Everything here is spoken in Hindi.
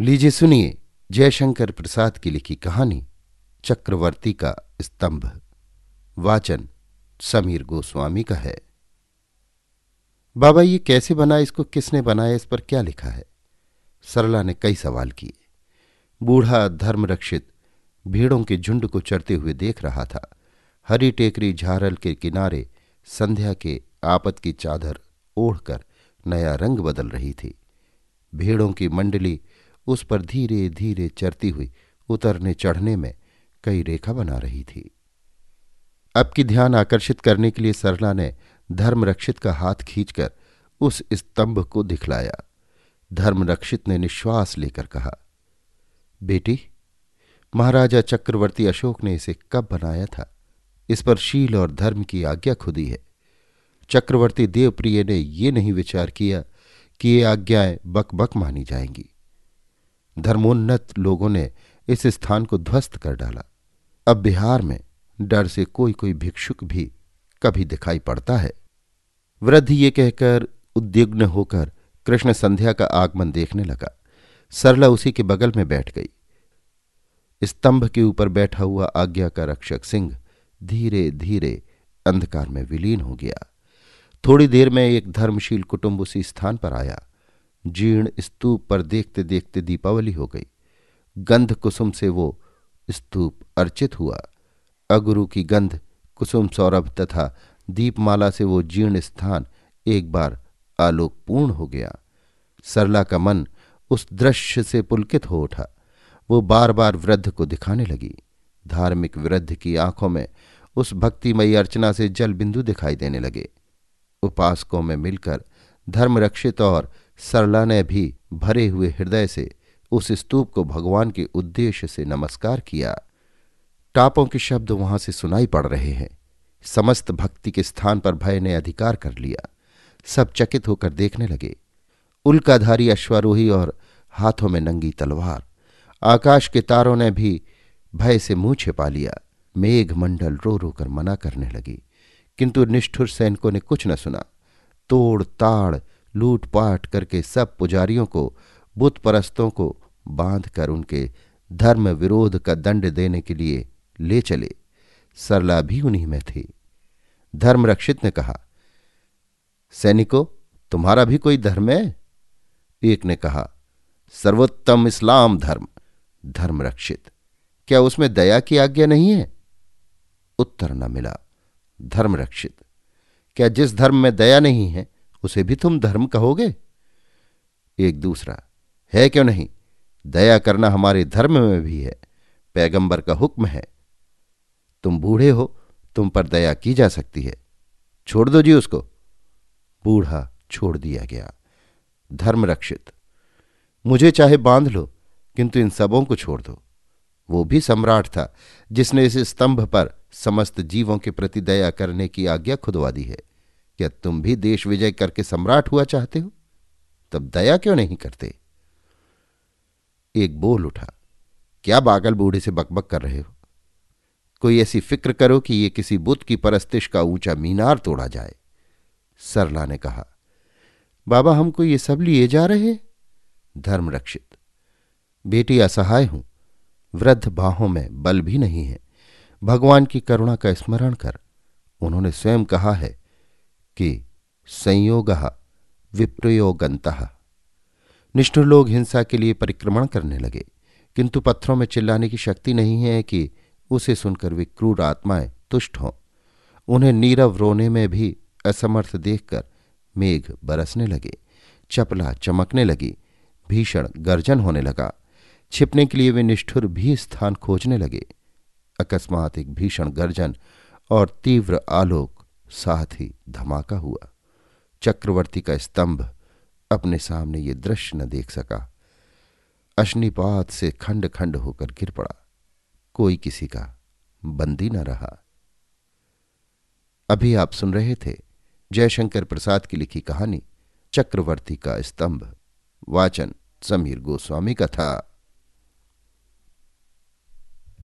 लीजिए सुनिए जयशंकर प्रसाद की लिखी कहानी, चक्रवर्ती का स्तंभ। वाचन समीर गोस्वामी का है। बाबा, ये कैसे बना इसको? किसने बनाया? इस पर क्या लिखा है? सरला ने कई सवाल किए। बूढ़ा धर्मरक्षित भीड़ों के झुंड को चढ़ते हुए देख रहा था। हरी टेकरी झारल के किनारे संध्या के आपत की चादर ओढ़कर नया रंग बदल रही थी। भीड़ों की मंडली उस पर धीरे धीरे चरती हुई उतरने चढ़ने में कई रेखा बना रही थी। अब की ध्यान आकर्षित करने के लिए सरला ने धर्मरक्षित का हाथ खींचकर उस स्तंभ को दिखलाया। धर्मरक्षित ने निश्वास लेकर कहा, बेटी, महाराजा चक्रवर्ती अशोक ने इसे कब बनाया था? इस पर शील और धर्म की आज्ञा खुदी है। चक्रवर्ती देवप्रिय ने ये नहीं विचार किया कि ये आज्ञाएँ बक बक मानी जाएँगी। धर्मोन्नत लोगों ने इस स्थान को ध्वस्त कर डाला। अब बिहार में डर से कोई कोई भिक्षुक भी कभी दिखाई पड़ता है। वृद्ध ये कहकर उद्विग्न होकर कृष्ण संध्या का आगमन देखने लगा। सरला उसी के बगल में बैठ गई। स्तंभ के ऊपर बैठा हुआ आज्ञा का रक्षक सिंह धीरे धीरे अंधकार में विलीन हो गया। थोड़ी देर में एक धर्मशील कुटुंब उसी स्थान पर आया। जीर्ण स्तूप पर देखते देखते दीपावली हो गई। गंध कुसुम से वो स्तूप अर्चित हुआ। अगुरु की गंध, कुसुम सौरभ तथा दीपमाला से वो जीर्ण स्थान एक बार आलोकपूर्ण हो गया। सरला का मन उस दृश्य से पुलकित हो उठा। वो बार बार वृद्ध को दिखाने लगी। धार्मिक वृद्ध की आँखों में उस भक्तिमयी अर्चना से जल बिंदु दिखाई देने लगे। उपासकों में मिलकर धर्मरक्षित और सरला ने भी भरे हुए हृदय से उस स्तूप को भगवान के उद्देश्य से नमस्कार किया। टापों के शब्द वहाँ से सुनाई पड़ रहे हैं। समस्त भक्ति के स्थान पर भय ने अधिकार कर लिया। सब चकित होकर देखने लगे। उल्काधारी अश्वारोही और हाथों में नंगी तलवार। आकाश के तारों ने भी भय से मुँह छिपा लिया। मेघ मंडल रो रो कर मना करने लगी। किंतु निष्ठुर सैनिकों ने कुछ न सुना। तोड़ ताड़ लूटपाट करके सब पुजारियों को बुत परस्तों को बाँध कर उनके धर्म विरोध का दंड देने के लिए ले चले। सरला भी उन्हीं में थी। धर्मरक्षित ने कहा, सैनिकों, तुम्हारा भी कोई धर्म है? एक ने कहा, सर्वोत्तम इस्लाम धर्म, धर्मरक्षित। क्या उसमें दया की आज्ञा नहीं है? उत्तर न मिला, धर्मरक्षित। क्या जिस धर्म में दया नहीं है उसे भी तुम धर्म कहोगे? एक दूसरा, है क्यों नहीं? दया करना हमारे धर्म में भी है, पैगंबर का हुक्म है। तुम बूढ़े हो, तुम पर दया की जा सकती है। छोड़ दो जी उसको। बूढ़ा छोड़ दिया गया। धर्मरक्षित मुझे चाहे बाँध लो, किंतु इन सबों को छोड़ दो। वो भी सम्राट था, जिसने इस स्तंभ पर समस्त जीवों के प्रति दया करने की आज्ञा खुदवा दी है। क्या तुम भी देश विजय करके सम्राट हुआ चाहते हो? तब दया क्यों नहीं करते? एक बोल उठा, क्या बागल बूढ़े से बकबक कर रहे हो? कोई ऐसी फ़िक्र करो कि ये किसी बुद्ध की परस्तिश का ऊँचा मीनार तोड़ा जाए। सरला ने कहा, बाबा हमको ये सब लिए जा रहे धर्मरक्षित, बेटी असहाय हूँ, वृद्ध बाहों में बल भी नहीं है। भगवान की करुणा का स्मरण कर, उन्होंने स्वयं कहा है कि संयोग विप्रयोगंत निष्ठुर लोग हिंसा के लिए परिक्रमण करने लगे, किंतु पत्थरों में चिल्लाने की शक्ति नहीं है कि उसे सुनकर वे क्रूर आत्माएँ तुष्ट हों। उन्हें नीरव रोने में भी असमर्थ देखकर मेघ बरसने लगे, चपला चमकने लगी, भीषण गर्जन होने लगा। छिपने के लिए वे निष्ठुर भी स्थान खोजने लगे। अकस्मात एक भीषण गर्जन और तीव्र आलोक साथ ही धमाका हुआ। चक्रवर्ती का स्तंभ अपने सामने ये दृश्य न देख सका। अश्निपात से खंड खंड होकर गिर पड़ा। कोई किसी का बंदी न रहा। अभी आप सुन रहे थे जयशंकर प्रसाद की लिखी कहानी चक्रवर्ती का स्तंभ। वाचन समीर गोस्वामी का था।